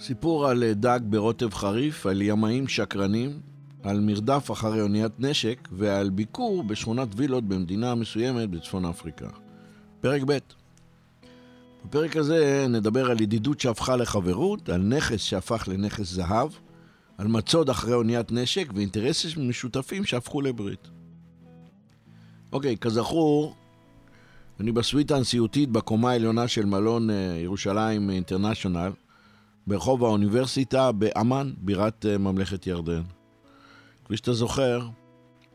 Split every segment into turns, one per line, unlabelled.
סיפור על אה, דג ברוטב חריף, על ימאים שקרנים, על מרדף אחרי אוניית נשק ועל ביקור בשכונת וילות במדינה מסוימת בצפון אפריקה. פרק ב' בפרק הזה נדבר על ידידות שהפכה לחברות, על נכס שהפך לנכס זהב, על מצוד אחרי אוניית נשק ואינטרסים משותפים שהפכו לברית. אוקיי, כזכור, אני בסוויטה הנשיאותית בקומה העליונה של מלון אה, ירושלים אינטרנשיונל, ברחוב האוניברסיטה באמ"ן, בירת אה, ממלכת ירדן. כפי שאתה זוכר,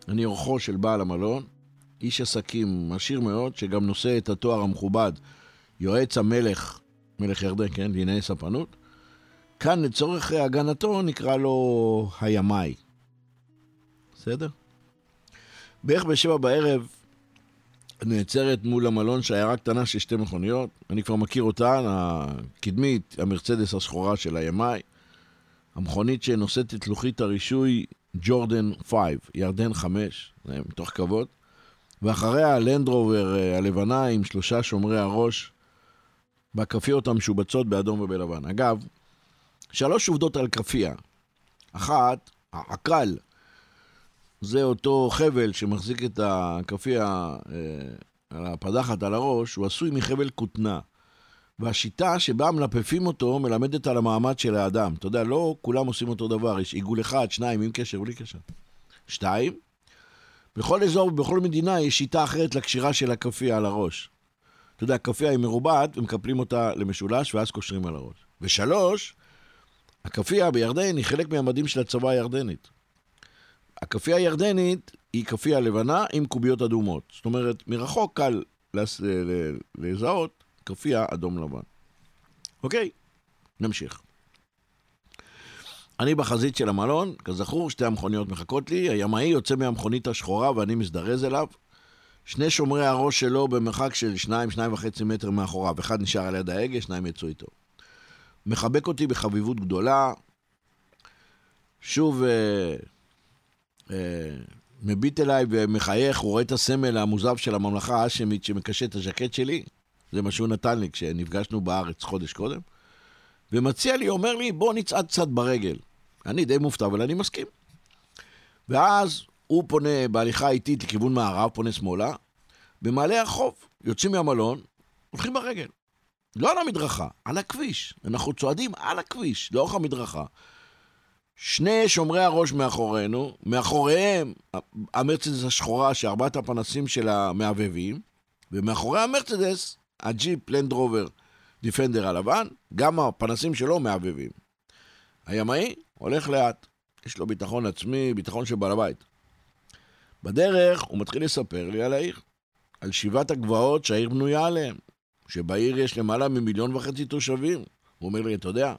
אני אורחו של בעל המלון, איש עסקים עשיר מאוד, שגם נושא את התואר המכובד, יועץ המלך, מלך ירדן, כן, לענייני ספנות. כאן לצורך הגנתו נקרא לו הימאי. בסדר? בערך בשבע בערב נעצרת מול המלון שיירה קטנה של שתי מכוניות. אני כבר מכיר אותן, הקדמית, המרצדס השחורה של הימאי. המכונית שנושאת את לוחית הרישוי ג'ורדן 5, ירדן 5, מתוך כבוד. ואחריה הלנדרובר אה, הלבנה עם שלושה שומרי הראש בכפיות המשובצות באדום ובלבן. אגב, שלוש עובדות על כפייה. אחת, העקל, זה אותו חבל שמחזיק את הכפייה אה, הפדחת על הראש, הוא עשוי מחבל כותנה. והשיטה שבה מלפפים אותו מלמדת על המעמד של האדם. אתה יודע, לא כולם עושים אותו דבר, יש עיגול אחד, שניים, עם קשר, בלי קשר. שתיים, בכל אזור ובכל מדינה יש שיטה אחרת לקשירה של הכפייה על הראש. אתה יודע, הכפייה היא מרובעת ומקפלים אותה למשולש ואז קושרים על הראש. ושלוש, הכפייה בירדן היא חלק מהמדים של הצבא הירדנית. הכפייה הירדנית היא כפייה לבנה עם קוביות אדומות. זאת אומרת, מרחוק קל לזהות כפייה אדום לבן. אוקיי, נמשיך. אני בחזית של המלון, כזכור, שתי המכוניות מחכות לי, הימאי יוצא מהמכונית השחורה ואני מזדרז אליו. שני שומרי הראש שלו במרחק של שניים, שניים וחצי מטר מאחוריו. אחד נשאר על יד ההגה, שניים יצאו איתו. מחבק אותי בחביבות גדולה. שוב אה, מביט אליי ומחייך, הוא רואה את הסמל המוזב של הממלכה האשמית שמקשה את הז'קט שלי. זה מה שהוא נתן לי כשנפגשנו בארץ חודש קודם. ומציע לי, אומר לי, בוא נצעד קצת ברגל. אני די מופתע, אבל אני מסכים. ואז הוא פונה בהליכה איטית לכיוון מערב, פונה שמאלה, במעלה החוף, יוצאים מהמלון, הולכים ברגל. לא על המדרכה, על הכביש. אנחנו צועדים על הכביש, לאורך המדרכה. שני שומרי הראש מאחורינו, מאחוריהם המרצדס השחורה שארבעת הפנסים שלה מהבהבים, ומאחורי המרצדס הג'יפ לנדרובר דיפנדר הלבן, גם הפנסים שלו מהבהבים. הימאי הולך לאט, יש לו ביטחון עצמי, ביטחון של בעל הבית. בדרך הוא מתחיל לספר לי על העיר, על שבעת הגבעות שהעיר בנויה עליהן, שבעיר יש למעלה ממיליון וחצי תושבים. הוא אומר לי, אתה יודע,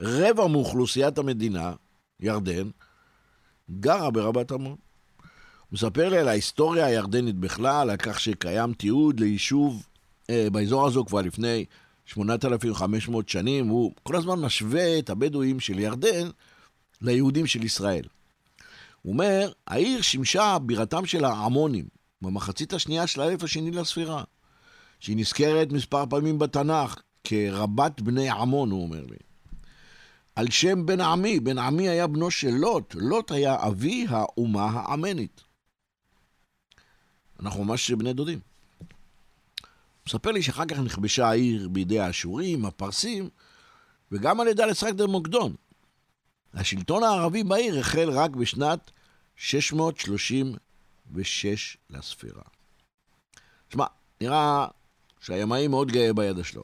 רבע מאוכלוסיית המדינה, ירדן, גרה ברבת עמון. הוא מספר לי על ההיסטוריה הירדנית בכלל, על כך שקיים תיעוד ליישוב אה, באזור הזו כבר לפני 8,500 שנים. הוא כל הזמן משווה את הבדואים של ירדן ליהודים של ישראל. הוא אומר, העיר שימשה בירתם של העמונים במחצית השנייה של האלף השני לספירה, שהיא נזכרת מספר פעמים בתנ"ך כרבת בני עמון, הוא אומר לי. על שם בן עמי, בן עמי היה בנו של לוט, לוט היה אבי האומה האמנית. אנחנו ממש בני דודים. מספר לי שאחר כך נכבשה העיר בידי האשורים, הפרסים, וגם על ידי אלכסנדר מוקדון. השלטון הערבי בעיר החל רק בשנת 636 לספירה. שמע, נראה שהימאי מאוד גאה בידע שלו,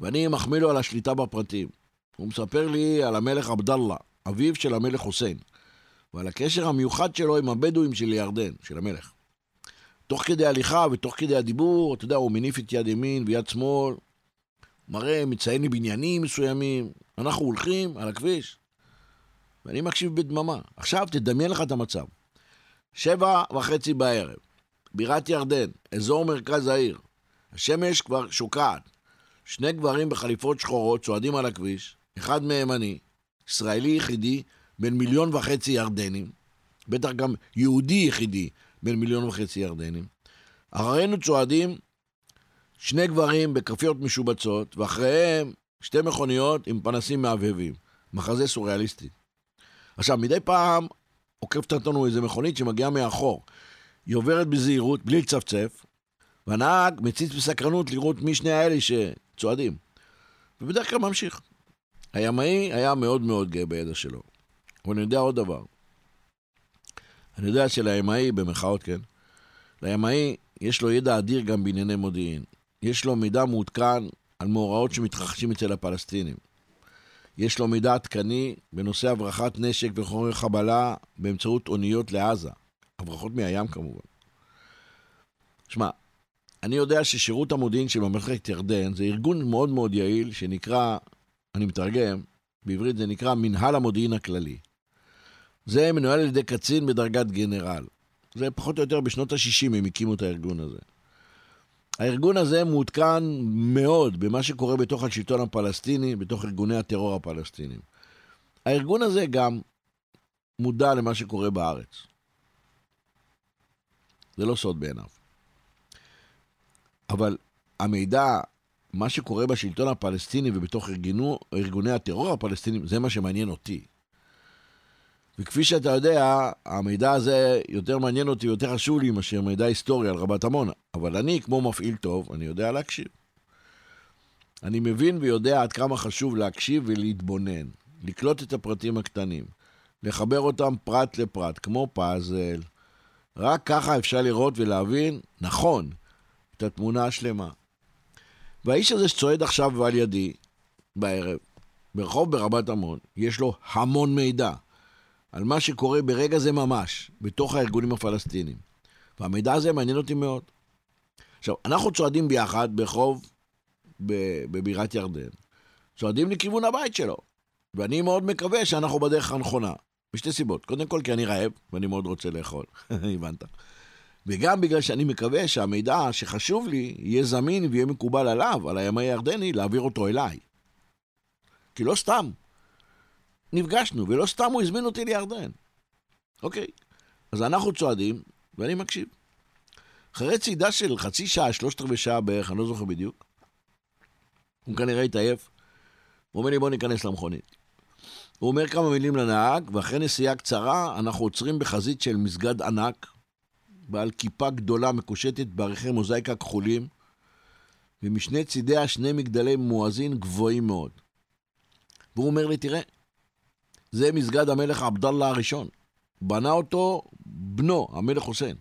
ואני מחמיא לו על השליטה בפרטים. הוא מספר לי על המלך עבדאללה, אביו של המלך חוסיין, ועל הקשר המיוחד שלו עם הבדואים של ירדן, של המלך. תוך כדי הליכה ותוך כדי הדיבור, אתה יודע, הוא מניף את יד ימין ויד שמאל, מראה, מציין לי בניינים מסוימים, אנחנו הולכים על הכביש, ואני מקשיב בדממה. עכשיו תדמיין לך את המצב. שבע וחצי בערב, בירת ירדן, אזור מרכז העיר. השמש כבר שוקעת. שני גברים בחליפות שחורות צועדים על הכביש, אחד מהם אני, ישראלי יחידי, בן מיליון וחצי ירדנים, בטח גם יהודי יחידי, בן מיליון וחצי ירדנים. אחרינו צועדים שני גברים בכרפיות משובצות, ואחריהם שתי מכוניות עם פנסים מהבהבים. מחזה סוריאליסטי. עכשיו, מדי פעם עוקפת אותנו איזה מכונית שמגיעה מאחור. היא עוברת בזהירות, בלי לצפצף, והנהג מציץ בסקרנות לראות מי שני האלה שצועדים. ובדרך כלל ממשיך. הימאי היה מאוד מאוד גאה בידע שלו. אבל אני יודע עוד דבר. אני יודע שלימאי, במחאות, כן, לימאי יש לו ידע אדיר גם בענייני מודיעין. יש לו מידע מעודכן על מאורעות שמתרחשים אצל הפלסטינים. יש לו מידע עדכני בנושא הברחת נשק וחומרי חבלה באמצעות אוניות לעזה. הברחות מהים כמובן. שמע, אני יודע ששירות המודיעין של ממלכת ירדן זה ארגון מאוד מאוד יעיל שנקרא, אני מתרגם, בעברית זה נקרא מנהל המודיעין הכללי. זה מנוהל על ידי קצין בדרגת גנרל. זה פחות או יותר בשנות ה-60 הם הקימו את הארגון הזה. הארגון הזה מעודכן מאוד במה שקורה בתוך השלטון הפלסטיני, בתוך ארגוני הטרור הפלסטינים. הארגון הזה גם מודע למה שקורה בארץ. זה לא סוד בעיניו. אבל המידע, מה שקורה בשלטון הפלסטיני ובתוך ארגנו, ארגוני הטרור הפלסטינים, זה מה שמעניין אותי. וכפי שאתה יודע, המידע הזה יותר מעניין אותי, יותר חשוב לי מאשר מידע היסטורי על רבת עמונה. אבל אני, כמו מפעיל טוב, אני יודע להקשיב. אני מבין ויודע עד כמה חשוב להקשיב ולהתבונן, לקלוט את הפרטים הקטנים, לחבר אותם פרט לפרט, כמו פאזל. רק ככה אפשר לראות ולהבין, נכון, את התמונה השלמה. והאיש הזה שצועד עכשיו על ידי, בערב, ברחוב ברבת עמון, יש לו המון מידע. על מה שקורה ברגע זה ממש, בתוך הארגונים הפלסטינים. והמידע הזה מעניין אותי מאוד. עכשיו, אנחנו צועדים ביחד ברחוב בבירת ירדן. צועדים לכיוון הבית שלו. ואני מאוד מקווה שאנחנו בדרך הנכונה. משתי סיבות. קודם כל, כי אני רעב, ואני מאוד רוצה לאכול. הבנת. וגם בגלל שאני מקווה שהמידע שחשוב לי יהיה זמין ויהיה מקובל עליו, על הימי הירדני, להעביר אותו אליי. כי לא סתם. נפגשנו, ולא סתם הוא הזמין אותי לירדן. אוקיי, אז אנחנו צועדים, ואני מקשיב. אחרי צעידה של חצי שעה, שלושת רבעי שעה בערך, אני לא זוכר בדיוק, הוא כנראה התעייף, הוא אומר לי, בוא ניכנס למכונית. הוא אומר כמה מילים לנהג, ואחרי נסיעה קצרה, אנחנו עוצרים בחזית של מסגד ענק, בעל כיפה גדולה מקושטת בעריכי מוזאיקה כחולים, ומשני צידיה שני מגדלי מואזין גבוהים מאוד. והוא אומר לי, תראה, זה מסגד המלך עבדאללה הראשון. בנה אותו בנו, המלך חוסיין.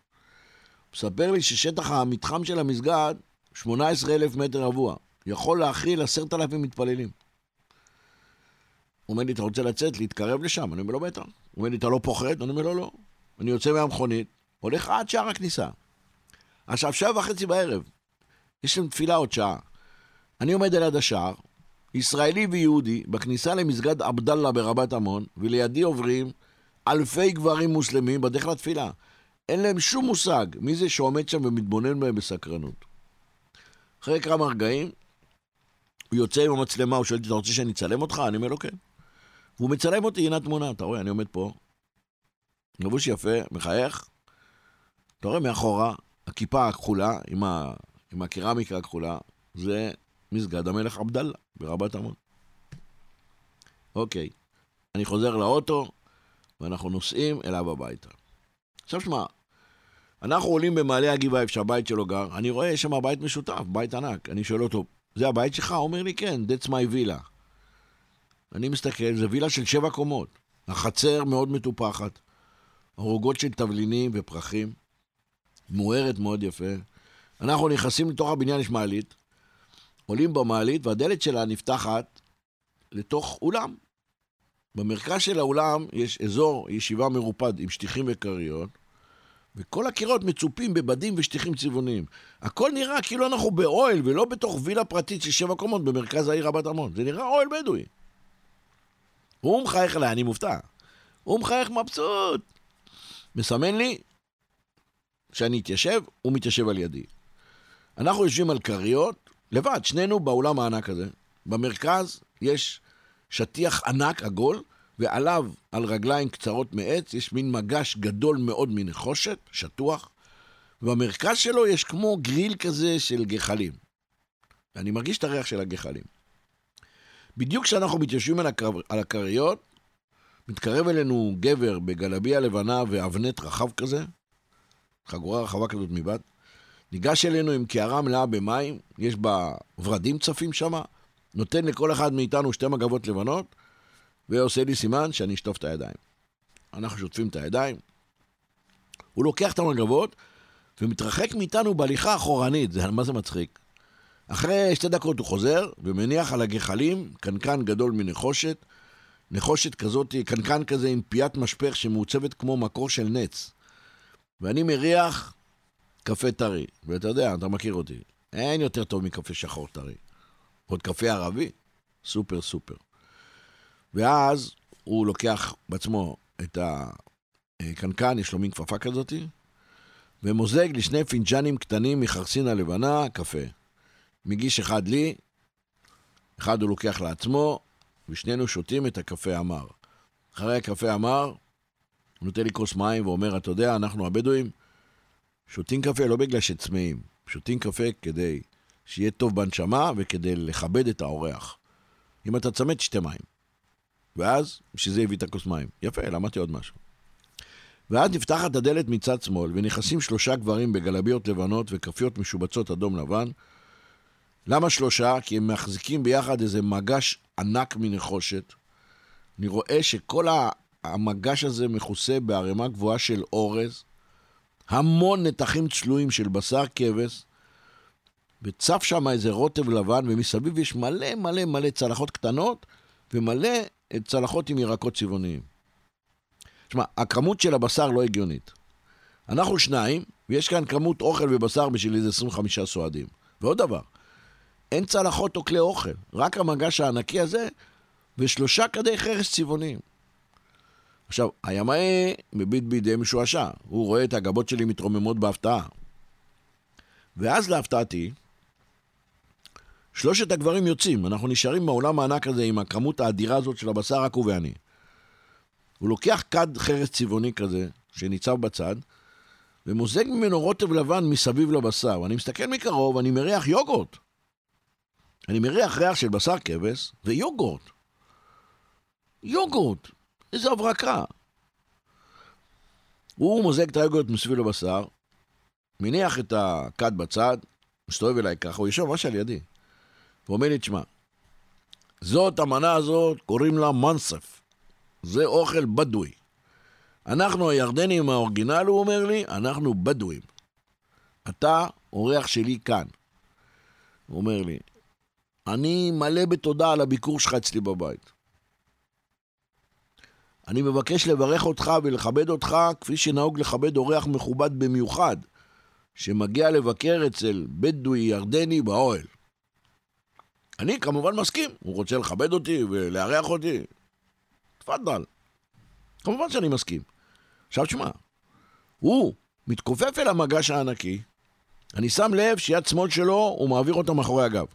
מספר לי ששטח המתחם של המסגד, 18,000 מטר רבוע. יכול להכיל 10,000 מתפללים. הוא אומר לי, אתה רוצה לצאת, להתקרב לשם? אני אומר לו, בטח. הוא אומר לי, אתה לא פוחד? אני אומר לו, לא. אני יוצא מהמכונית, הולך עד שער הכניסה. עכשיו, שבע וחצי בערב, יש להם תפילה עוד שעה. אני עומד על יד השער, ישראלי ויהודי, בכניסה למסגד עבדאללה ברבת עמון, ולידי עוברים אלפי גברים מוסלמים בדרך לתפילה. אין להם שום מושג מי זה שעומד שם ומתבונן בהם בסקרנות. אחרי כמה רגעים, הוא יוצא עם המצלמה, הוא שואל אותי, אתה רוצה שאני אצלם אותך? אני אומר לו, כן. והוא מצלם אותי, הנה התמונה, אתה רואה, אני עומד פה, לבוש יפה, מחייך, אתה רואה מאחורה, הכיפה הכחולה, עם, ה... עם הקרמיקה הכחולה, זה מסגד המלך עבדאללה ברבת עמון. אוקיי, אני חוזר לאוטו, ואנחנו נוסעים אליו הביתה. עכשיו שמע, אנחנו עולים במעלה הגבעה, איפה שהבית שלו גר, אני רואה, שם בית משותף, בית ענק. אני שואל אותו, זה הבית שלך? הוא אומר לי, כן, that's my villa. אני מסתכל, זה וילה של שבע קומות. החצר מאוד מטופחת, ערוגות של תבלינים ופרחים, מוארת מאוד יפה. אנחנו נכנסים לתוך הבניין, יש מעלית, עולים במעלית, והדלת שלה נפתחת לתוך אולם. במרכז של האולם יש אזור ישיבה מרופד עם שטיחים וכריות, וכל הקירות מצופים בבדים ושטיחים צבעוניים. הכל נראה כאילו אנחנו באוהל ולא בתוך וילה פרטית של שבע קומות במרכז העיר רבת עמון. זה נראה אוהל בדואי. הוא מחייך אליי, אני מופתע. הוא מחייך מבסוט. מסמן לי שאני אתיישב, הוא מתיישב על ידי. אנחנו יושבים על כריות, לבד, שנינו באולם הענק הזה. במרכז יש שטיח ענק, עגול, ועליו, על רגליים קצרות מעץ, יש מין מגש גדול מאוד מנחושת, שטוח, ובמרכז שלו יש כמו גריל כזה של גחלים. ואני מרגיש את הריח של הגחלים. בדיוק כשאנחנו מתיישבים על, הקר... על הכריות, מתקרב אלינו גבר בגלביה לבנה ואבנט רחב כזה, חגורה רחבה כזאת מבעד, ניגש אלינו עם קערה מלאה במים, יש בה ורדים צפים שם, נותן לכל אחד מאיתנו שתי מגבות לבנות, ועושה לי סימן שאני אשטוף את הידיים. אנחנו שוטפים את הידיים, הוא לוקח את המגבות ומתרחק מאיתנו בהליכה אחורנית, זה מה זה מצחיק. אחרי שתי דקות הוא חוזר ומניח על הגחלים קנקן גדול מנחושת, נחושת כזאת, קנקן כזה עם פיית משפך שמעוצבת כמו מקור של נץ. ואני מריח קפה טרי. ואתה יודע, אתה מכיר אותי, אין יותר טוב מקפה שחור טרי. עוד קפה ערבי, סופר סופר. ואז הוא לוקח בעצמו את הקנקן, יש לו מין כפפה כזאת, ומוזג לשני פינג'נים קטנים מחרסינה לבנה, קפה. מגיש אחד לי, אחד הוא לוקח לעצמו, ושנינו שותים את הקפה המר. אחרי הקפה המר, נותן לי כוס מים ואומר, אתה יודע, אנחנו הבדואים שותים קפה לא בגלל שצמאים, שותים קפה כדי שיהיה טוב בנשמה וכדי לכבד את האורח. אם אתה צמא, תשתה מים. ואז, בשביל זה הביא את הכוס מים. יפה, למדתי עוד משהו. ואז נפתחת הדלת מצד שמאל, ונכנסים שלושה גברים בגלביות לבנות וכפיות משובצות אדום לבן. למה שלושה? כי הם מחזיקים ביחד איזה מגש ענק מנחושת. אני רואה שכל המגש הזה מכוסה בערימה גבוהה של אורז, המון נתחים צלויים של בשר כבש, וצף שם איזה רוטב לבן, ומסביב יש מלא מלא מלא צלחות קטנות, ומלא צלחות עם ירקות צבעוניים. תשמע, הכמות של הבשר לא הגיונית. אנחנו שניים, ויש כאן כמות אוכל ובשר בשביל איזה 25 סועדים. ועוד דבר, אין צלחות או כלי אוכל, רק המגש הענקי הזה ושלושה כדי חרס צבעוניים. עכשיו, הימאי מביט בידי משועשע, הוא רואה את הגבות שלי מתרוממות בהפתעה. ואז להפתעתי, שלושת הגברים יוצאים, אנחנו נשארים בעולם הענק הזה עם הכמות האדירה הזאת של הבשר, רק הוא ואני. הוא לוקח כד חרס צבעוני כזה, שניצב בצד, ומוזג ממנו רוטב לבן מסביב לבשר. ואני מסתכל מקרוב, אני מריח יוגורט. אני מריח ריח של בשר כבש ויוגורט. יוגורט, איזה הברקה. הוא מוזג את היוגורט מסביב לבשר, מניח את הכד בצד, מסתובב אליי ככה, הוא יושב ממש על ידי. ואומר לי, תשמע, זאת, המנה הזאת, קוראים לה מנסף. זה אוכל בדואי. אנחנו הירדנים האורגינל, הוא אומר לי, אנחנו בדואים. אתה אורח שלי כאן. הוא אומר לי, אני מלא בתודה על הביקור שלך אצלי בבית. אני מבקש לברך אותך ולכבד אותך כפי שנהוג לכבד אורח מכובד במיוחד, שמגיע לבקר אצל בדואי ירדני באוהל. אני כמובן מסכים, הוא רוצה לכבד אותי ולארח אותי. תפאדל. כמובן שאני מסכים. עכשיו תשמע, הוא מתכופף אל המגש הענקי, אני שם לב שיד שמאל שלו, הוא מעביר אותה מאחורי הגב.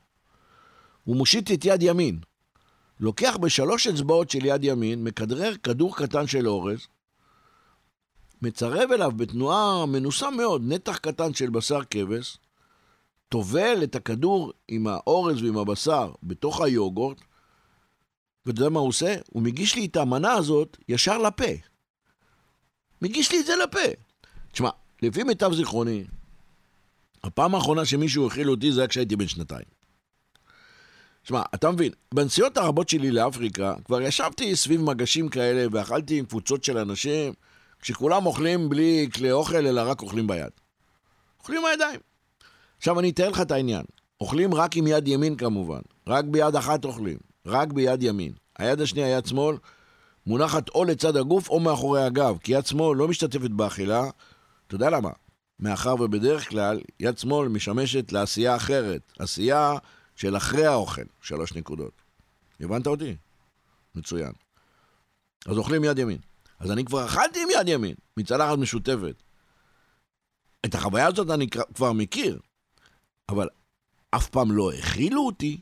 הוא מושיט את יד ימין, לוקח בשלוש אצבעות של יד ימין, מכדרר כדור קטן של אורז, מצרב אליו בתנועה מנוסה מאוד נתח קטן של בשר כבש, טובל את הכדור עם האורז ועם הבשר בתוך היוגורט, ואתה יודע מה הוא עושה? הוא מגיש לי את המנה הזאת ישר לפה. מגיש לי את זה לפה. תשמע, לפי מיטב זיכרוני, הפעם האחרונה שמישהו הכיל אותי זה היה כשהייתי בן שנתיים. שמע, אתה מבין, בנסיעות הרבות שלי לאפריקה, כבר ישבתי סביב מגשים כאלה ואכלתי עם קבוצות של אנשים, כשכולם אוכלים בלי כלי אוכל, אלא רק אוכלים ביד. אוכלים בידיים. עכשיו אני אתאר לך את העניין. אוכלים רק עם יד ימין כמובן, רק ביד אחת אוכלים, רק ביד ימין. היד השנייה, יד שמאל, מונחת או לצד הגוף או מאחורי הגב, כי יד שמאל לא משתתפת באכילה. אתה יודע למה? מאחר ובדרך כלל יד שמאל משמשת לעשייה אחרת, עשייה של אחרי האוכל, שלוש נקודות. הבנת אותי? מצוין. אז אוכלים יד ימין. אז אני כבר אכלתי עם יד ימין, מצלחת משותפת. את החוויה הזאת אני כבר מכיר, אבל אף פעם לא הכילו אותי.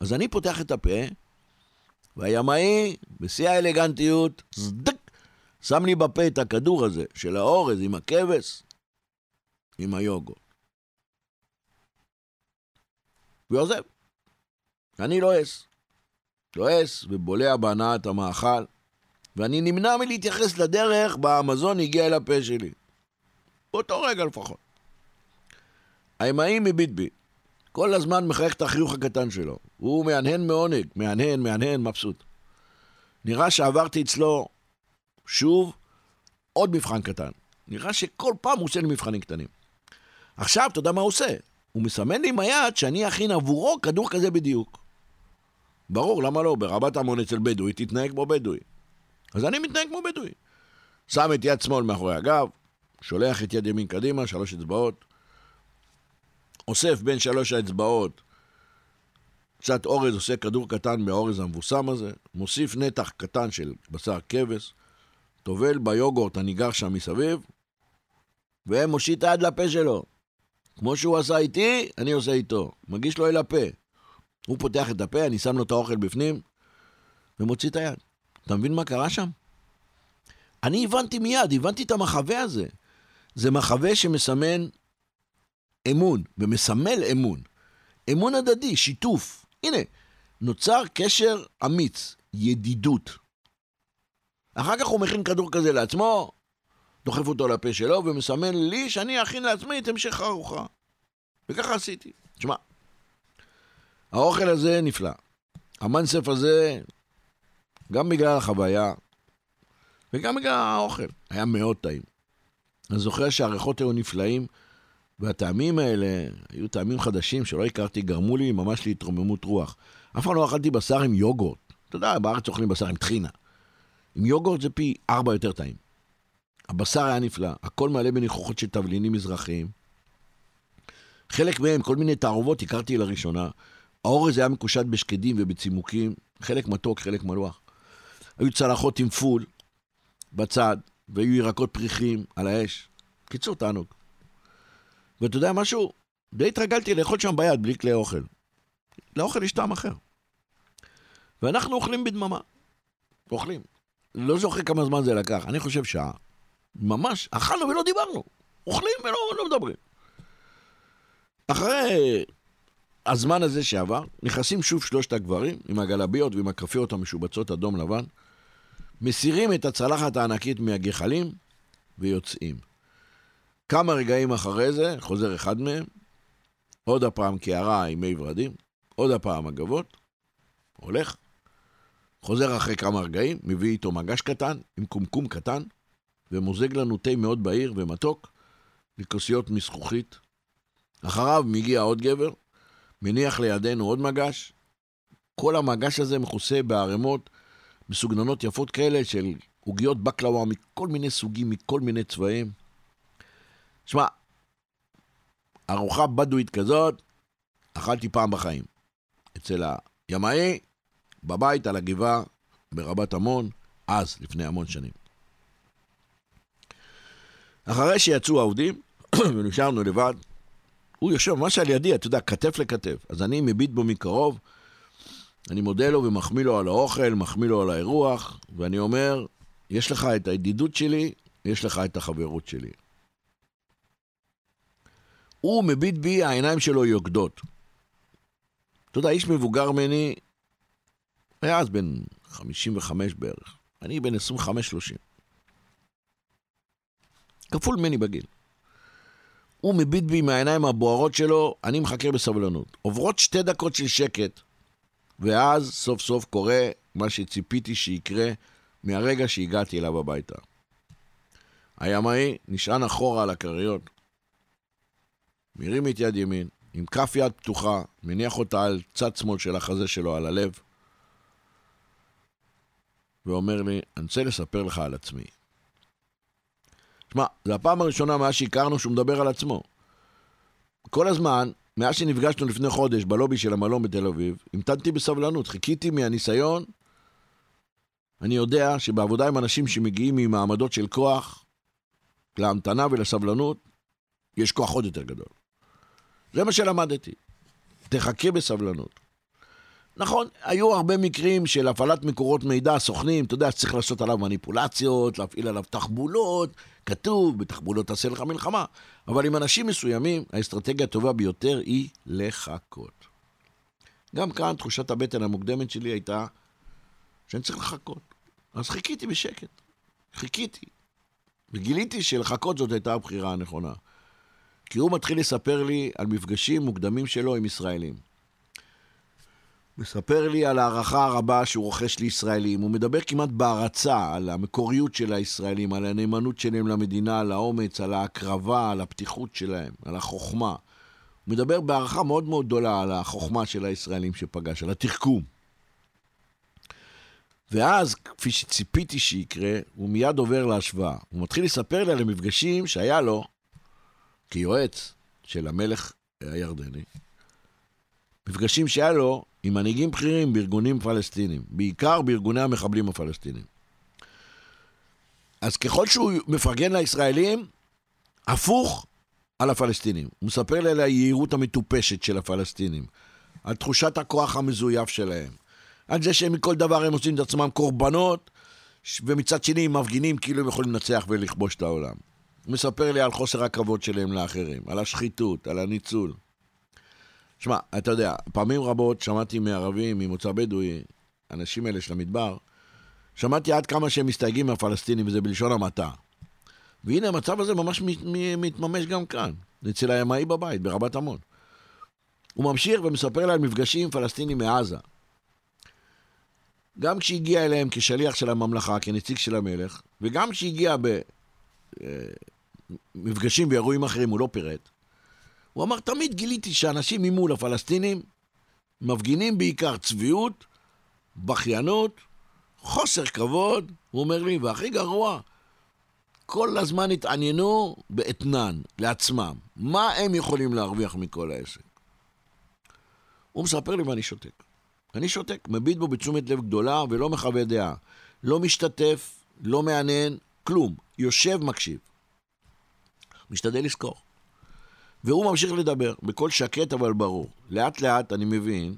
אז אני פותח את הפה, והימאי, בשיא האלגנטיות, זדק, שם לי בפה את הכדור הזה של האורז עם הכבש, עם היוגו. ועוזב. אני לועס. לועס ובולע בהנעת המאכל, ואני נמנע מלהתייחס לדרך בה המזון הגיע אל הפה שלי. באותו רגע לפחות. האמאי מביט בי. כל הזמן מחייך את החיוך הקטן שלו. הוא מהנהן מעונג, מהנהן, מהנהן, מבסוט. נראה שעברתי אצלו שוב עוד מבחן קטן. נראה שכל פעם הוא עושה לי מבחנים קטנים. עכשיו, אתה יודע מה הוא עושה? הוא מסמן לי עם היד שאני אכין עבורו כדור כזה בדיוק. ברור, למה לא? ברבת המון אצל בדואי תתנהג כמו בדואי. אז אני מתנהג כמו בדואי. שם את יד שמאל מאחורי הגב, שולח את יד ימין קדימה, שלוש אצבעות, אוסף בין שלוש האצבעות קצת אורז, עושה כדור קטן מהאורז המבוסם הזה, מוסיף נתח קטן של בשר כבש, טובל ביוגורט הניגר שם מסביב, ומושיט היד לפה שלו. כמו שהוא עשה איתי, אני עושה איתו. מגיש לו אל הפה. הוא פותח את הפה, אני שם לו את האוכל בפנים, ומוציא את היד. אתה מבין מה קרה שם? אני הבנתי מיד, הבנתי את המחווה הזה. זה מחווה שמסמן אמון, ומסמל אמון. אמון הדדי, שיתוף. הנה, נוצר קשר אמיץ, ידידות. אחר כך הוא מכין כדור כזה לעצמו, דוחף אותו לפה שלו ומסמן לי שאני אכין לעצמי את המשך הארוחה. וככה עשיתי. תשמע, האוכל הזה נפלא. המנסף הזה, גם בגלל החוויה וגם בגלל האוכל, היה מאוד טעים. אני זוכר שהריחות היו נפלאים, והטעמים האלה היו טעמים חדשים שלא הכרתי, גרמו לי ממש להתרוממות רוח. אף פעם לא אכלתי בשר עם יוגורט. אתה יודע, בארץ אוכלים בשר עם טחינה. עם יוגורט זה פי ארבע יותר טעים. הבשר היה נפלא, הכל מלא בניחוחות של תבלינים מזרחיים. חלק מהם, כל מיני תערובות, הכרתי לראשונה. האורז היה מקושט בשקדים ובצימוקים, חלק מתוק, חלק מלוח. היו צלחות עם פול בצד, והיו ירקות פריחים על האש. קיצור, תענוג. ואתה יודע משהו? די התרגלתי לאכול שם ביד בלי כלי אוכל. לאוכל יש טעם אחר. ואנחנו אוכלים בדממה. אוכלים. לא זוכר כמה זמן זה לקח, אני חושב שעה. ממש, אכלנו ולא דיברנו. אוכלים ולא לא מדברים. אחרי הזמן הזה שעבר, נכנסים שוב שלושת הגברים עם הגלביות ועם הכפיות המשובצות אדום לבן, מסירים את הצלחת הענקית מהגחלים ויוצאים. כמה רגעים אחרי זה, חוזר אחד מהם, עוד הפעם קערה עם מי ורדים, עוד הפעם אגבות, הולך, חוזר אחרי כמה רגעים, מביא איתו מגש קטן עם קומקום קטן, ומוזג לנו תה מאוד בהיר ומתוק, לכוסיות מזכוכית. אחריו מגיע עוד גבר, מניח לידינו עוד מגש. כל המגש הזה מכוסה בערימות מסוגננות יפות כאלה של עוגיות בקלאווה מכל מיני סוגים, מכל מיני צבעים. שמע, ארוחה בדואית כזאת, אכלתי פעם בחיים. אצל הימאי, בבית על הגבעה, ברבת עמון, אז, לפני המון שנים. אחרי שיצאו העובדים, ונשארנו לבד, הוא יושב ממש על ידי, אתה יודע, כתף לכתף. אז אני מביט בו מקרוב, אני מודה לו ומחמיא לו על האוכל, מחמיא לו על האירוח, ואני אומר, יש לך את הידידות שלי, יש לך את החברות שלי. הוא מביט בי, העיניים שלו יוקדות. אתה יודע, איש מבוגר ממני, היה אז בן 55 בערך. אני בן 25-30. כפול ממני בגיל. הוא מביט בי מהעיניים הבוערות שלו, אני מחכה בסבלנות. עוברות שתי דקות של שקט, ואז סוף סוף קורה מה שציפיתי שיקרה מהרגע שהגעתי אליו הביתה. הימאי נשען אחורה על הכריות, מרים את יד ימין, עם כף יד פתוחה, מניח אותה על צד שמאל של החזה שלו, על הלב, ואומר לי, אני רוצה לספר לך על עצמי. שמע, זו הפעם הראשונה מאז שהכרנו שהוא מדבר על עצמו. כל הזמן, מאז שנפגשנו לפני חודש בלובי של המלון בתל אביב, המתנתי בסבלנות, חיכיתי מהניסיון. אני יודע שבעבודה עם אנשים שמגיעים ממעמדות של כוח, להמתנה ולסבלנות, יש כוח עוד יותר גדול. זה מה שלמדתי. תחכה בסבלנות. נכון, היו הרבה מקרים של הפעלת מקורות מידע, סוכנים, אתה יודע שצריך לעשות עליו מניפולציות, להפעיל עליו תחבולות, כתוב, בתחבולות תעשה לך מלחמה. אבל עם אנשים מסוימים, האסטרטגיה הטובה ביותר היא לחכות. גם כאן תחושת הבטן המוקדמת שלי הייתה שאני צריך לחכות. אז חיכיתי בשקט. חיכיתי. וגיליתי שלחכות זאת הייתה הבחירה הנכונה. כי הוא מתחיל לספר לי על מפגשים מוקדמים שלו עם ישראלים. מספר לי על הערכה הרבה שהוא רוכש לישראלים. הוא מדבר כמעט בהערצה על המקוריות של הישראלים, על הנאמנות שלהם למדינה, על האומץ, על ההקרבה, על הפתיחות שלהם, על החוכמה. הוא מדבר בהערכה מאוד מאוד גדולה על החוכמה של הישראלים שפגש, על התחכום. ואז, כפי שציפיתי שיקרה, הוא מיד עובר להשוואה. הוא מתחיל לספר לי על המפגשים שהיה לו כיועץ של המלך הירדני, מפגשים שהיה לו עם מנהיגים בכירים בארגונים פלסטינים, בעיקר בארגוני המחבלים הפלסטינים. אז ככל שהוא מפרגן לישראלים, הפוך על הפלסטינים. הוא מספר לי על היהירות המטופשת של הפלסטינים, על תחושת הכוח המזויף שלהם, על זה שהם מכל דבר הם עושים את עצמם קורבנות, ומצד שני הם מפגינים כאילו הם יכולים לנצח ולכבוש את העולם. הוא מספר לי על חוסר הכבוד שלהם לאחרים, על השחיתות, על הניצול. שמע, אתה יודע, פעמים רבות שמעתי מערבים, ממוצא בדואי, אנשים האלה של המדבר, שמעתי עד כמה שהם מסתייגים מהפלסטינים, וזה בלשון המעטה. והנה, המצב הזה ממש מתממש גם כאן, אצל הימאי בבית, ברבת עמון. הוא ממשיך ומספר לי על מפגשים פלסטינים מעזה. גם כשהגיע אליהם כשליח של הממלכה, כנציג של המלך, וגם כשהגיע במפגשים ואירועים אחרים, הוא לא פירט, הוא אמר, תמיד גיליתי שאנשים ממול הפלסטינים מפגינים בעיקר צביעות, בכיינות, חוסר כבוד, הוא אומר לי, והכי גרוע, כל הזמן התעניינו באתנן, לעצמם. מה הם יכולים להרוויח מכל העסק? הוא מספר לי ואני שותק. אני שותק, מביט בו בתשומת לב גדולה ולא מחווה דעה. לא משתתף, לא מעניין, כלום. יושב, מקשיב. משתדל לזכור. והוא ממשיך לדבר, בקול שקט אבל ברור. לאט לאט אני מבין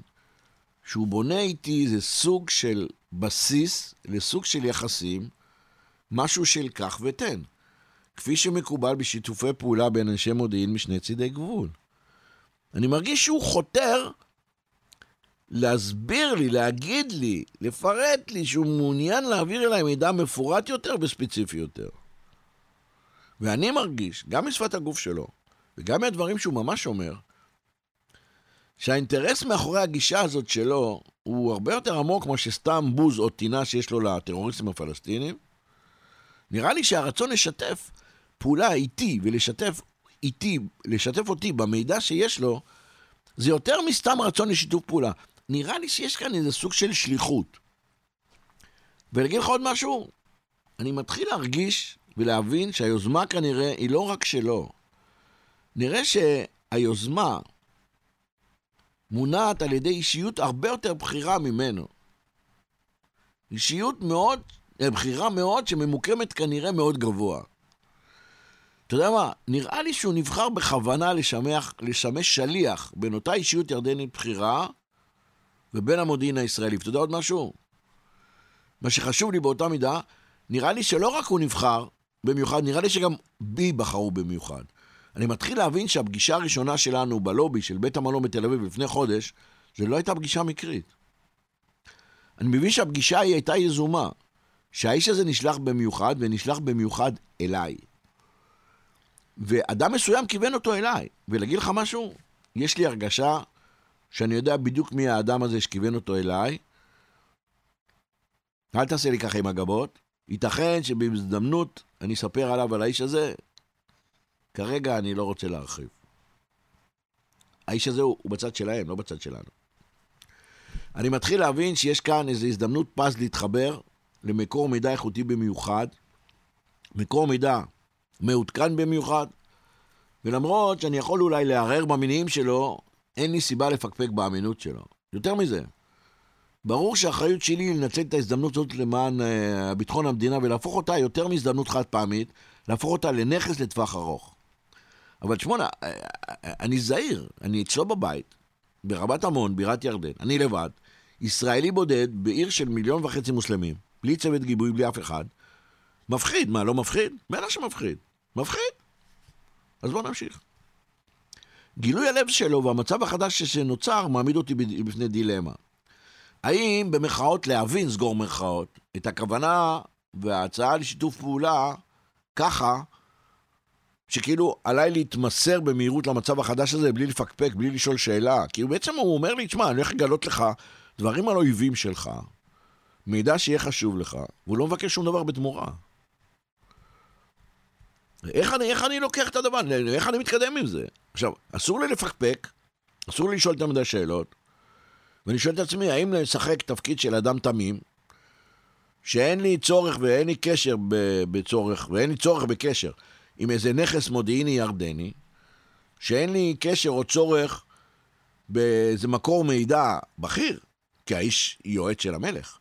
שהוא בונה איתי איזה סוג של בסיס לסוג של יחסים, משהו של קח ותן. כפי שמקובל בשיתופי פעולה בין אנשי מודיעין משני צידי גבול. אני מרגיש שהוא חותר להסביר לי, להגיד לי, לפרט לי שהוא מעוניין להעביר אליי מידע מפורט יותר וספציפי יותר. ואני מרגיש, גם משפת הגוף שלו, וגם מהדברים שהוא ממש אומר, שהאינטרס מאחורי הגישה הזאת שלו הוא הרבה יותר עמוק כמו שסתם בוז או טינה שיש לו לטרוריסטים הפלסטינים. נראה לי שהרצון לשתף פעולה איתי ולשתף איתי, לשתף אותי במידע שיש לו, זה יותר מסתם רצון לשיתוף פעולה. נראה לי שיש כאן איזה סוג של שליחות. ולהגיד לך עוד משהו, אני מתחיל להרגיש ולהבין שהיוזמה כנראה היא לא רק שלו. נראה שהיוזמה מונעת על ידי אישיות הרבה יותר בכירה ממנו. אישיות מאוד, אה, בכירה מאוד, שממוקמת כנראה מאוד גבוה. אתה יודע מה, נראה לי שהוא נבחר בכוונה לשמח, לשמש שליח בין אותה אישיות ירדנית בכירה ובין המודיעין הישראלי. ואתה יודע עוד משהו? מה שחשוב לי באותה מידה, נראה לי שלא רק הוא נבחר במיוחד, נראה לי שגם בי בחרו במיוחד. אני מתחיל להבין שהפגישה הראשונה שלנו בלובי של בית המלון בתל אביב לפני חודש, זה לא הייתה פגישה מקרית. אני מבין שהפגישה היא הייתה יזומה, שהאיש הזה נשלח במיוחד, ונשלח במיוחד אליי. ואדם מסוים כיוון אותו אליי. ולהגיד לך משהו, יש לי הרגשה שאני יודע בדיוק מי האדם הזה שכיוון אותו אליי. אל תעשה לי ככה עם הגבות. ייתכן שבהזדמנות אני אספר עליו, על האיש הזה. כרגע אני לא רוצה להרחיב. האיש הזה הוא, הוא בצד שלהם, לא בצד שלנו. אני מתחיל להבין שיש כאן איזו הזדמנות פז להתחבר למקור מידע איכותי במיוחד, מקור מידע מעודכן במיוחד, ולמרות שאני יכול אולי לערער במניעים שלו, אין לי סיבה לפקפק באמינות שלו. יותר מזה, ברור שהאחריות שלי היא לנצל את ההזדמנות הזאת למען uh, ביטחון המדינה ולהפוך אותה יותר מהזדמנות חד פעמית, להפוך אותה לנכס לטווח ארוך. אבל שמונה, אה, אה, אני זהיר, אני אצלו בבית, ברבת עמון, בירת ירדן, אני לבד, ישראלי בודד בעיר של מיליון וחצי מוסלמים, בלי צוות גיבוי, בלי אף אחד. מפחיד, מה, לא מפחיד? בטח שמפחיד. מפחיד. אז בואו נמשיך. גילוי הלב שלו והמצב החדש שנוצר מעמיד אותי בפני דילמה. האם במרכאות להבין, סגור מרכאות, את הכוונה וההצעה לשיתוף פעולה ככה, שכאילו עליי להתמסר במהירות למצב החדש הזה בלי לפקפק, בלי לשאול שאלה. כי בעצם הוא אומר לי, תשמע, אני הולך לגלות לך דברים על אויבים שלך, מידע שיהיה חשוב לך, והוא לא מבקש שום דבר בתמורה. איך אני, איך אני לוקח את הדבר? איך אני מתקדם עם זה? עכשיו, אסור לי לפקפק, אסור לי לשאול יותר מדי שאלות, ואני שואל את עצמי, האם לשחק תפקיד של אדם תמים, שאין לי צורך ואין לי קשר בצורך, ואין לי צורך בקשר עם איזה נכס מודיעיני ירדני, שאין לי קשר או צורך באיזה מקור מידע בכיר, כי האיש יועץ של המלך,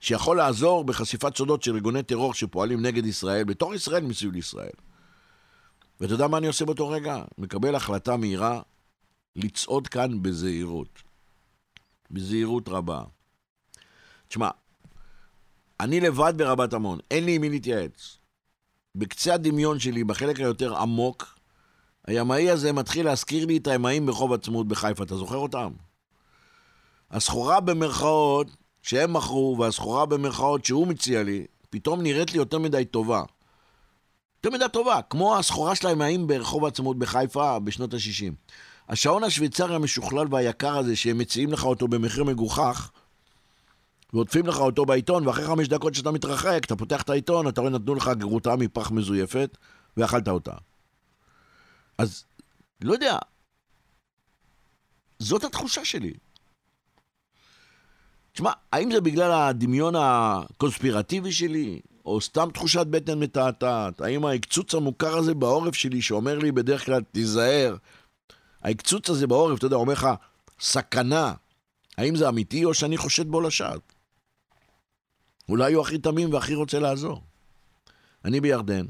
שיכול לעזור בחשיפת סודות של ארגוני טרור שפועלים נגד ישראל, בתוך ישראל מסביב לישראל. ואתה יודע מה אני עושה באותו רגע? מקבל החלטה מהירה לצעוד כאן בזהירות. בזהירות רבה. תשמע, אני לבד ברבת עמון, אין לי עם מי להתייעץ. בקצה הדמיון שלי, בחלק היותר עמוק, הימאי הזה מתחיל להזכיר לי את הימאים ברחוב עצמאות בחיפה, אתה זוכר אותם? הסחורה במרכאות שהם מכרו, והסחורה במרכאות שהוא מציע לי, פתאום נראית לי יותר מדי טובה. יותר מדי טובה, כמו הסחורה של הימאים ברחוב העצמאות בחיפה בשנות ה-60. השעון השוויצרי המשוכלל והיקר הזה, שהם מציעים לך אותו במחיר מגוחך, ועוטפים לך אותו בעיתון, ואחרי חמש דקות שאתה מתרחק, אתה פותח את העיתון, אתה רואה נתנו לך גרוטה מפח מזויפת, ואכלת אותה. אז, לא יודע, זאת התחושה שלי. תשמע, האם זה בגלל הדמיון הקונספירטיבי שלי, או סתם תחושת בטן מתעתעת? האם ההקצוץ המוכר הזה בעורף שלי, שאומר לי בדרך כלל, תיזהר, ההקצוץ הזה בעורף, אתה יודע, אומר לך, סכנה. האם זה אמיתי או שאני חושד בו לשווא? אולי הוא הכי תמים והכי רוצה לעזור. אני בירדן,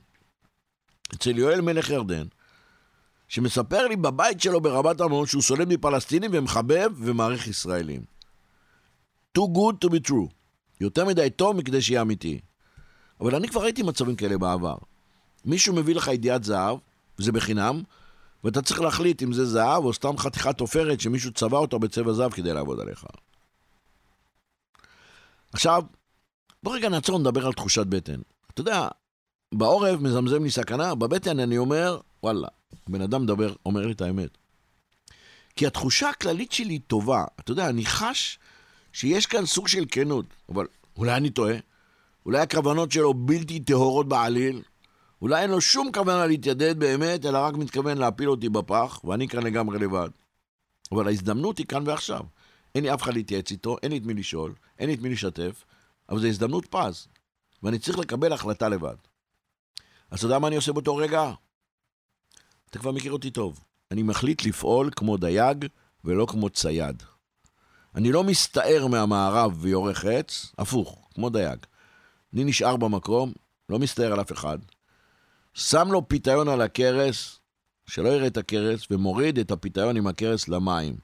אצל יואל מלך ירדן, שמספר לי בבית שלו ברבת עמון שהוא סולד מפלסטינים ומחבב ומעריך ישראלים. too good to be true. יותר מדי טוב מכדי שיהיה אמיתי. אבל אני כבר ראיתי מצבים כאלה בעבר. מישהו מביא לך ידיעת זהב, וזה בחינם, ואתה צריך להחליט אם זה זהב או סתם חתיכת עופרת שמישהו צבע אותו בצבע זהב כדי לעבוד עליך. עכשיו, בוא רגע נעצור ונדבר על תחושת בטן. אתה יודע, בעורף מזמזם לי סכנה, בבטן אני אומר, וואלה, בן אדם מדבר, אומר לי את האמת. כי התחושה הכללית שלי היא טובה. אתה יודע, אני חש שיש כאן סוג של כנות, אבל אולי אני טועה. אולי הכוונות שלו בלתי טהורות בעליל, אולי אין לו שום כוונה להתיידד באמת, אלא רק מתכוון להפיל אותי בפח, ואני כאן לגמרי לבד. אבל ההזדמנות היא כאן ועכשיו. אין לי אף אחד להתייעץ איתו, אין לי את מי לשאול, אין לי את מי לשתף, אבל זו הזדמנות פז, ואני צריך לקבל החלטה לבד. אז אתה יודע מה אני עושה באותו רגע? אתה כבר מכיר אותי טוב. אני מחליט לפעול כמו דייג ולא כמו צייד. אני לא מסתער מהמערב ויורך עץ, הפוך, כמו דייג. אני נשאר במקום, לא מסתער על אף אחד, שם לו פיתיון על הכרס, שלא יראה את הכרס, ומוריד את הפיתיון עם הכרס למים.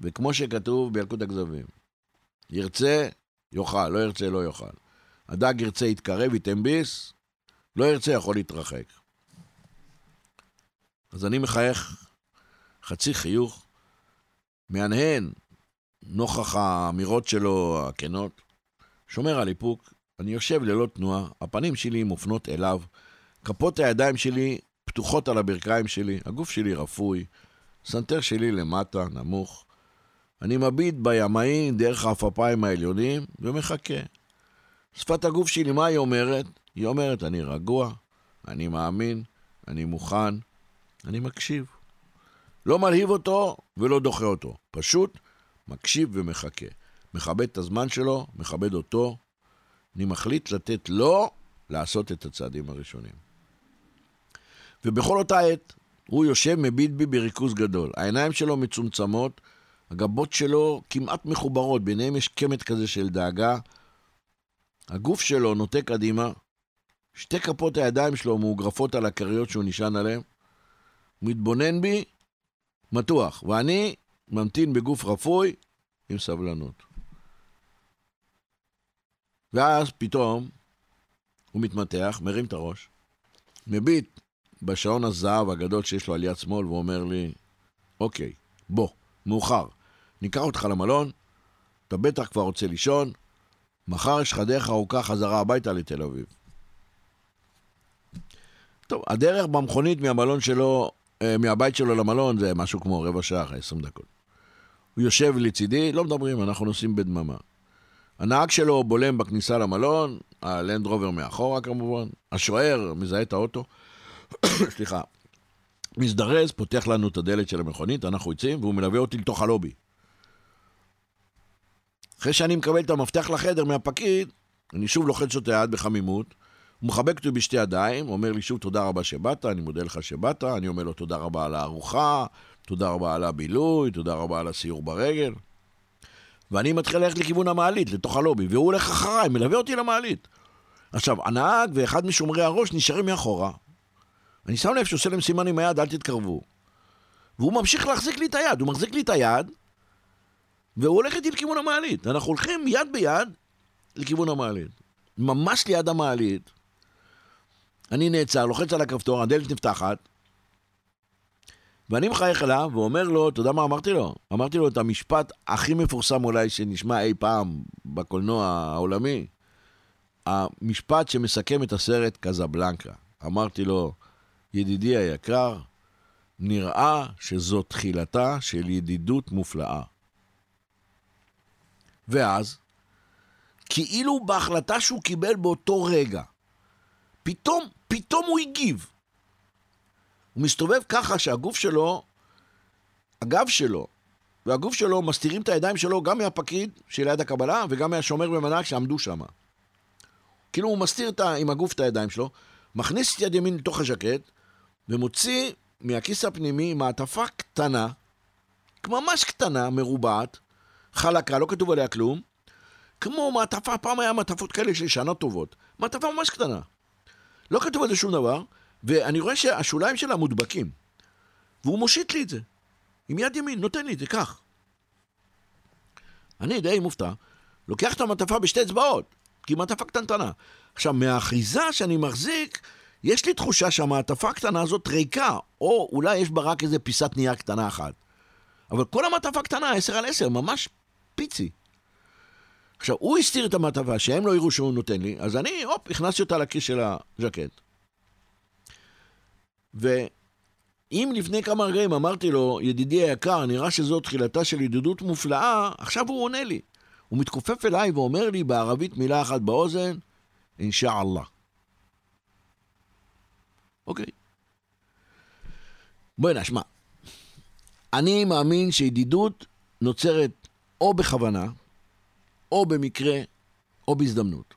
וכמו שכתוב בילקוט הכזבים, ירצה, יאכל, לא ירצה, לא יאכל. הדג ירצה, יתקרב, ייתן ביס, לא ירצה, יכול להתרחק. אז אני מחייך חצי חיוך, מהנהן, נוכח האמירות שלו הכנות, שומר על איפוק, אני יושב ללא תנועה, הפנים שלי מופנות אליו, כפות הידיים שלי פתוחות על הברכיים שלי, הגוף שלי רפוי, סנטר שלי למטה, נמוך. אני מביט בימאי דרך העפעפיים העליונים ומחכה. שפת הגוף שלי, מה היא אומרת? היא אומרת, אני רגוע, אני מאמין, אני מוכן, אני מקשיב. לא מלהיב אותו ולא דוחה אותו, פשוט מקשיב ומחכה. מכבד את הזמן שלו, מכבד אותו. אני מחליט לתת לו לעשות את הצעדים הראשונים. ובכל אותה עת, הוא יושב מביט בי בריכוז גדול. העיניים שלו מצומצמות, הגבות שלו כמעט מחוברות, ביניהם יש קמט כזה של דאגה. הגוף שלו נוטה קדימה, שתי כפות הידיים שלו מאוגרפות על הכריות שהוא נשען עליהן. מתבונן בי, מתוח, ואני ממתין בגוף רפוי עם סבלנות. ואז פתאום הוא מתמתח, מרים את הראש, מביט בשעון הזהב הגדול שיש לו על יד שמאל ואומר לי, אוקיי, בוא, מאוחר, ניקח אותך למלון, אתה בטח כבר רוצה לישון, מחר יש לך דרך ארוכה חזרה הביתה לתל אביב. טוב, הדרך במכונית מהמלון שלו, אה, מהבית שלו למלון זה משהו כמו רבע שעה, 20 דקות. הוא יושב לצידי, לא מדברים, אנחנו נוסעים בדממה. הנהג שלו בולם בכניסה למלון, הלנד רובר מאחורה כמובן, השוער מזהה את האוטו, סליחה, מזדרז, פותח לנו את הדלת של המכונית, אנחנו יוצאים, והוא מלווה אותי לתוך הלובי. אחרי שאני מקבל את המפתח לחדר מהפקיד, אני שוב לוחץ לו את היד בחמימות, הוא מחבק אותי בשתי ידיים, אומר לי שוב תודה רבה שבאת, אני מודה לך שבאת, אני אומר לו תודה רבה על הארוחה, תודה רבה על הבילוי, תודה רבה על הסיור ברגל. ואני מתחיל ללכת לכיוון המעלית, לתוך הלובי, והוא הולך אחריי, מלווה אותי למעלית. עכשיו, הנהג ואחד משומרי הראש נשארים מאחורה. אני שם לב שהוא עושה להם סימן עם היד, אל תתקרבו. והוא ממשיך להחזיק לי את היד, הוא מחזיק לי את היד, והוא הולך איתי לכיוון המעלית. אנחנו הולכים יד ביד לכיוון המעלית. ממש ליד המעלית. אני נעצר, לוחץ על הכפתור, הדלת נפתחת, ואני מחייך אליו ואומר לו, אתה יודע מה אמרתי לו? אמרתי לו את המשפט הכי מפורסם אולי שנשמע אי פעם בקולנוע העולמי. המשפט שמסכם את הסרט קזבלנקה. אמרתי לו, ידידי היקר, נראה שזו תחילתה של ידידות מופלאה. ואז, כאילו בהחלטה שהוא קיבל באותו רגע, פתאום, פתאום הוא הגיב. הוא מסתובב ככה שהגוף שלו, הגב שלו והגוף שלו מסתירים את הידיים שלו גם מהפקיד שליד הקבלה וגם מהשומר במנהג שעמדו שם. כאילו הוא מסתיר את, עם הגוף את הידיים שלו, מכניס את יד ימין לתוך הז'קט ומוציא מהכיס הפנימי מעטפה קטנה, ממש קטנה, מרובעת, חלקה, לא כתוב עליה כלום, כמו מעטפה, פעם היה מעטפות כאלה של שנה טובות, מעטפה ממש קטנה. לא כתוב על זה שום דבר, ואני רואה שהשוליים שלה מודבקים. והוא מושיט לי את זה. עם יד ימין, נותן לי את זה, כך. אני די מופתע, לוקח את המעטפה בשתי אצבעות, כי היא מעטפה קטנטנה. עכשיו, מהאחיזה שאני מחזיק, יש לי תחושה שהמעטפה הקטנה הזאת ריקה, או אולי יש בה רק איזה פיסת נייר קטנה אחת. אבל כל המעטפה קטנה, עשר על עשר, ממש פיצי. עכשיו, הוא הסתיר את המעטפה, שהם לא יראו שהוא נותן לי, אז אני, הופ, הכנסתי אותה לכיס של הז'קט. ואם לפני כמה רגעים אמרתי לו, ידידי היקר, נראה שזו תחילתה של ידידות מופלאה, עכשיו הוא עונה לי. הוא מתכופף אליי ואומר לי בערבית מילה אחת באוזן, אינשאללה. אוקיי. בואי נשמע. אני מאמין שידידות נוצרת או בכוונה, או במקרה, או בהזדמנות.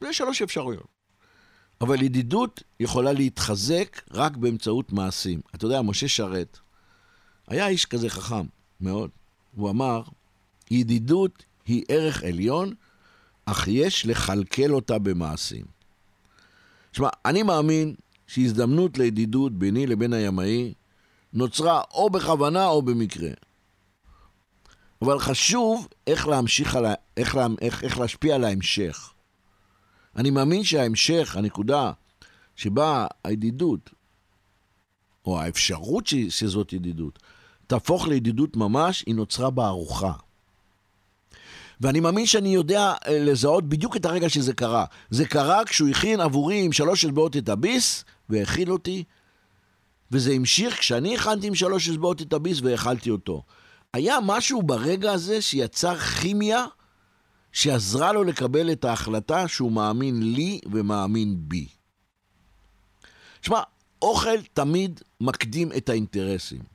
זה שלוש אפשרויות. אבל ידידות יכולה להתחזק רק באמצעות מעשים. אתה יודע, משה שרת היה איש כזה חכם מאוד. הוא אמר, ידידות היא ערך עליון, אך יש לכלכל אותה במעשים. תשמע, אני מאמין שהזדמנות לידידות ביני לבין הימאי נוצרה או בכוונה או במקרה. אבל חשוב איך להמשיך על ה... איך, לה... איך, איך להשפיע על ההמשך. אני מאמין שההמשך, הנקודה שבה הידידות, או האפשרות ש... שזאת ידידות, תהפוך לידידות ממש, היא נוצרה בארוחה. ואני מאמין שאני יודע אה, לזהות בדיוק את הרגע שזה קרה. זה קרה כשהוא הכין עבורי עם שלוש אצבעות את הביס, והכיל אותי וזה המשיך כשאני הכנתי עם שלוש אצבעות את הביס והאכלתי אותו. היה משהו ברגע הזה שיצר כימיה שעזרה לו לקבל את ההחלטה שהוא מאמין לי ומאמין בי. שמע, אוכל תמיד מקדים את האינטרסים.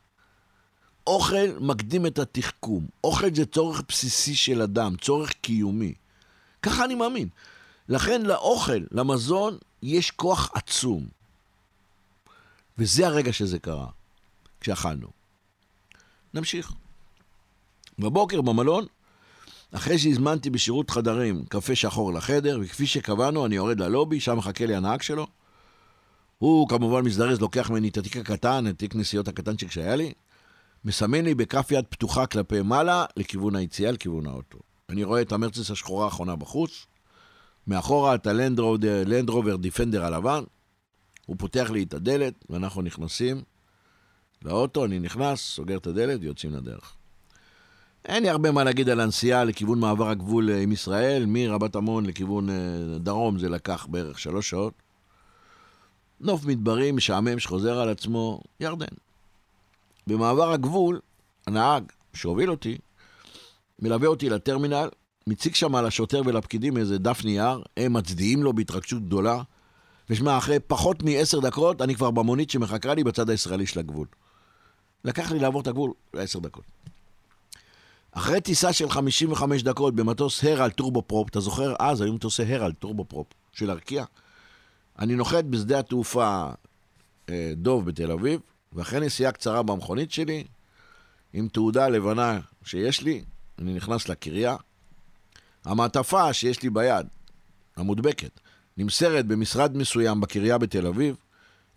אוכל מקדים את התחכום. אוכל זה צורך בסיסי של אדם, צורך קיומי. ככה אני מאמין. לכן לאוכל, למזון, יש כוח עצום. וזה הרגע שזה קרה, כשאכלנו. נמשיך. בבוקר במלון, אחרי שהזמנתי בשירות חדרים קפה שחור לחדר, וכפי שקבענו, אני יורד ללובי, שם מחכה לי הנהג שלו. הוא כמובן מזדרז, לוקח ממני את התיק הקטן, את תיק נסיעות הקטנצ'יק שהיה לי, מסמן לי בכף יד פתוחה כלפי מעלה, לכיוון היציאה, לכיוון האוטו. אני רואה את המרצס השחורה האחרונה בחוץ, מאחורה את הלנדרובר דיפנדר הלבן, הוא פותח לי את הדלת, ואנחנו נכנסים לאוטו, אני נכנס, סוגר את הדלת ויוצאים לדרך. אין לי הרבה מה להגיד על הנסיעה לכיוון מעבר הגבול אה, עם ישראל, מרבת עמון לכיוון אה, דרום זה לקח בערך שלוש שעות. נוף מדברי משעמם שחוזר על עצמו, ירדן. במעבר הגבול, הנהג שהוביל אותי, מלווה אותי לטרמינל, מציג שם על השוטר ולפקידים איזה דף נייר, הם מצדיעים לו בהתרגשות גדולה, ושמע, אחרי פחות מעשר דקות, אני כבר במונית שמחכה לי בצד הישראלי של הגבול. לקח לי לעבור את הגבול לעשר דקות. אחרי טיסה של 55 דקות במטוס Herald טורבופרופ, אתה זוכר? אז היו מטוסי Herald טורבופרופ של ארקיע. אני נוחת בשדה התעופה אה, דב בתל אביב, ואחרי נסיעה קצרה במכונית שלי, עם תעודה לבנה שיש לי, אני נכנס לקריה. המעטפה שיש לי ביד, המודבקת, נמסרת במשרד מסוים בקריה בתל אביב,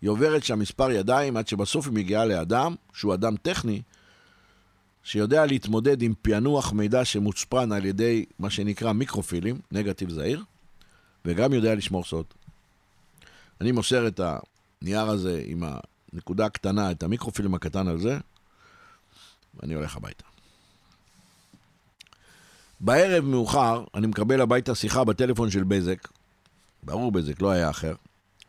היא עוברת שם מספר ידיים עד שבסוף היא מגיעה לאדם, שהוא אדם טכני, שיודע להתמודד עם פענוח מידע שמוצפן על ידי מה שנקרא מיקרופילים, נגטיב זעיר, וגם יודע לשמור סוד. אני מוסר את הנייר הזה עם הנקודה הקטנה, את המיקרופילם הקטן על זה, ואני הולך הביתה. בערב מאוחר אני מקבל הביתה שיחה בטלפון של בזק, ברור בזק, לא היה אחר,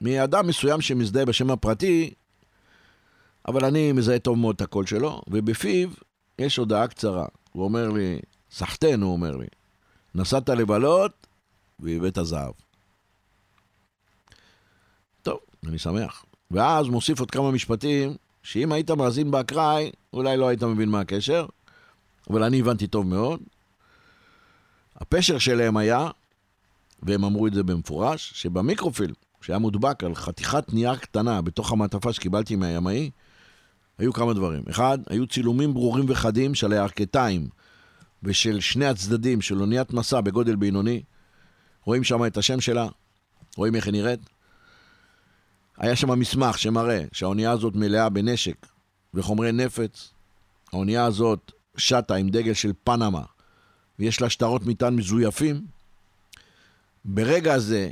מאדם מסוים שמזדהה בשם הפרטי, אבל אני מזהה טוב מאוד את הקול שלו, ובפיו יש הודעה קצרה. הוא אומר לי, סחטיין, הוא אומר לי, נסעת לבלות והבאת זהב. טוב, אני שמח. ואז מוסיף עוד כמה משפטים, שאם היית מאזין באקראי, אולי לא היית מבין מה הקשר, אבל אני הבנתי טוב מאוד. הפשר שלהם היה, והם אמרו את זה במפורש, שבמיקרופילם, שהיה מודבק על חתיכת נייר קטנה בתוך המעטפה שקיבלתי מהימאי, היו כמה דברים. אחד, היו צילומים ברורים וחדים של הירכתיים ושל שני הצדדים של אוניית מסע בגודל בינוני. רואים שם את השם שלה, רואים איך היא נראית. היה שם מסמך שמראה שהאונייה הזאת מלאה בנשק וחומרי נפץ. האונייה הזאת שטה עם דגל של פנמה ויש לה שטרות מטען מזויפים. ברגע הזה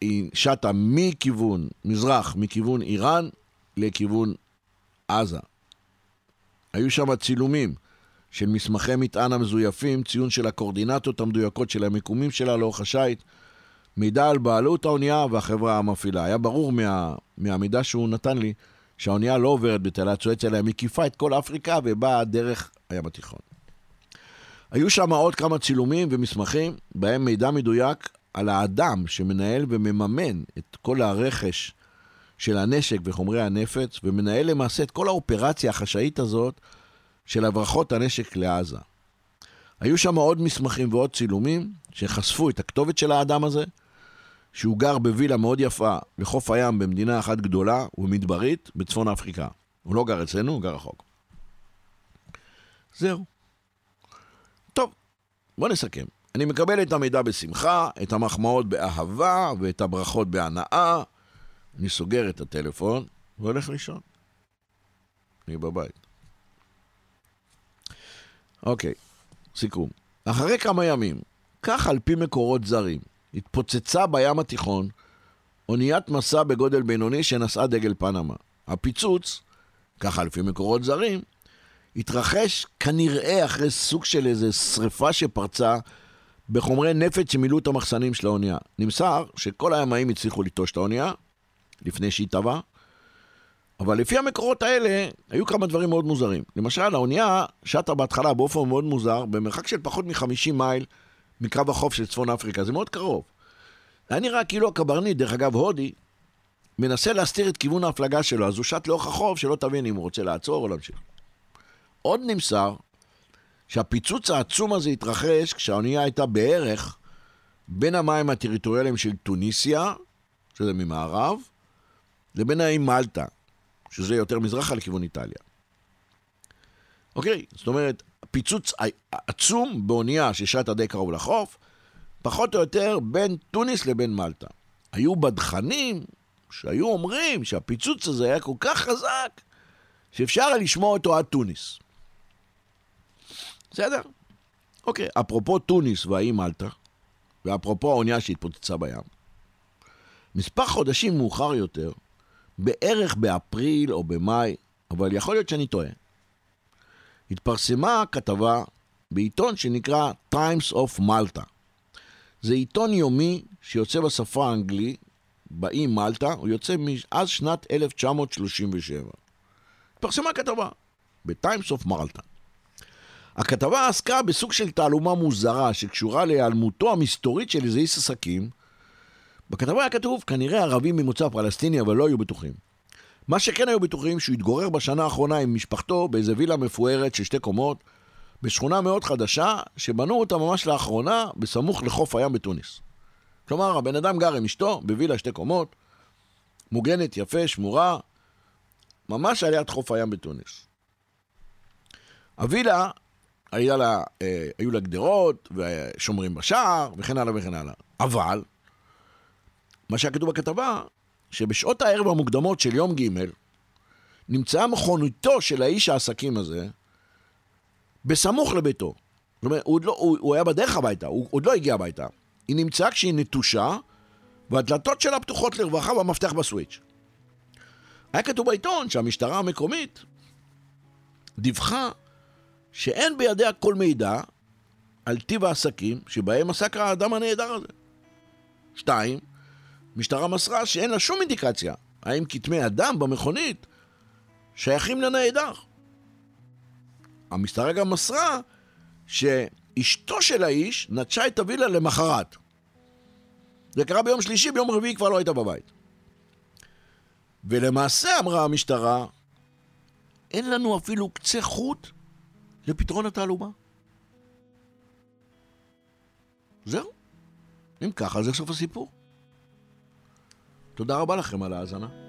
היא שטה מכיוון מזרח, מכיוון איראן, לכיוון עזה. היו שם צילומים של מסמכי מטען המזויפים, ציון של הקורדינטות המדויקות של המיקומים שלה לאורך השיט, מידע על בעלות האונייה והחברה המפעילה. היה ברור מה, מהמידע שהוא נתן לי שהאונייה לא עוברת בתעלת סואץ, אלא היא מקיפה את כל אפריקה ובאה דרך הים התיכון. היו שם עוד כמה צילומים ומסמכים, בהם מידע מדויק על האדם שמנהל ומממן את כל הרכש של הנשק וחומרי הנפץ, ומנהל למעשה את כל האופרציה החשאית הזאת של הברחות הנשק לעזה. היו שם עוד מסמכים ועוד צילומים שחשפו את הכתובת של האדם הזה, שהוא גר בווילה מאוד יפה לחוף הים במדינה אחת גדולה ומדברית בצפון אפריקה. הוא לא גר אצלנו, הוא גר רחוק. זהו. טוב, בוא נסכם. אני מקבל את המידע בשמחה, את המחמאות באהבה ואת הברכות בהנאה. אני סוגר את הטלפון והולך לישון. אני בבית. אוקיי, סיכום. אחרי כמה ימים, כך על פי מקורות זרים, התפוצצה בים התיכון אוניית מסע בגודל בינוני שנשאה דגל פנמה. הפיצוץ, ככה לפי מקורות זרים, התרחש כנראה אחרי סוג של איזה שריפה שפרצה בחומרי נפץ שמילאו את המחסנים של האונייה. נמסר שכל הימאים הצליחו ליטוש את האונייה לפני שהיא טבעה, אבל לפי המקורות האלה, היו כמה דברים מאוד מוזרים. למשל, האונייה שטה בהתחלה באופן מאוד מוזר, במרחק של פחות מ-50 מייל מקו החוף של צפון אפריקה, זה מאוד קרוב. היה נראה כאילו הקברניט, דרך אגב הודי, מנסה להסתיר את כיוון ההפלגה שלו, אז הוא שט לאורך החוף שלא תבין אם הוא רוצה לעצור או להמשיך. עוד נמסר שהפיצוץ העצום הזה התרחש כשהאונייה הייתה בערך בין המים הטריטוריאליים של טוניסיה, שזה ממערב, לבין האי מלטה, שזה יותר מזרחה לכיוון איטליה. אוקיי, זאת אומרת, פיצוץ עצום באונייה ששטה די קרוב לחוף, פחות או יותר בין טוניס לבין מלטה. היו בדחנים שהיו אומרים שהפיצוץ הזה היה כל כך חזק, שאפשר היה לשמוע אותו עד טוניס. בסדר? אוקיי, אפרופו טוניס והאי מלטה, ואפרופו האונייה שהתפוצצה בים, מספר חודשים מאוחר יותר, בערך באפריל או במאי, אבל יכול להיות שאני טועה, התפרסמה כתבה בעיתון שנקרא Times of Malta. זה עיתון יומי שיוצא בשפה האנגלית, באי מלטה, הוא יוצא מאז שנת 1937. התפרסמה כתבה ב-Times of Malta. הכתבה עסקה בסוג של תעלומה מוזרה שקשורה להיעלמותו המסתורית של איזה איס עסקים. בכתבה היה כתוב, כנראה ערבים ממוצא פלסטיני, אבל לא היו בטוחים. מה שכן היו בטוחים, שהוא התגורר בשנה האחרונה עם משפחתו באיזה וילה מפוארת של שתי קומות, בשכונה מאוד חדשה, שבנו אותה ממש לאחרונה, בסמוך לחוף הים בתוניס. כלומר, הבן אדם גר עם אשתו בווילה שתי קומות, מוגנת, יפה, שמורה, ממש על יד חוף הים בתוניס. הווילה היה לה, אה, היו לה גדרות, ושומרים בשער, וכן הלאה וכן הלאה. אבל, מה שהיה כתוב בכתבה, שבשעות הערב המוקדמות של יום ג' נמצאה מכוניתו של האיש העסקים הזה בסמוך לביתו. זאת אומרת, הוא, לא, הוא, הוא היה בדרך הביתה, הוא עוד לא הגיע הביתה. היא נמצאה כשהיא נטושה, והדלתות שלה פתוחות לרווחה והמפתח בסוויץ'. היה כתוב בעיתון שהמשטרה המקומית דיווחה שאין בידיה כל מידע על טיב העסקים שבהם עסק האדם הנהדר הזה. שתיים, משטרה מסרה שאין לה שום אינדיקציה האם כתמי אדם במכונית שייכים לנעדר. המשטרה גם מסרה שאשתו של האיש נטשה את הווילה למחרת. זה קרה ביום שלישי, ביום רביעי כבר לא הייתה בבית. ולמעשה, אמרה המשטרה, אין לנו אפילו קצה חוט לפתרון התעלומה. זהו. אם ככה, זה סוף הסיפור. תודה רבה לכם על ההאזנה.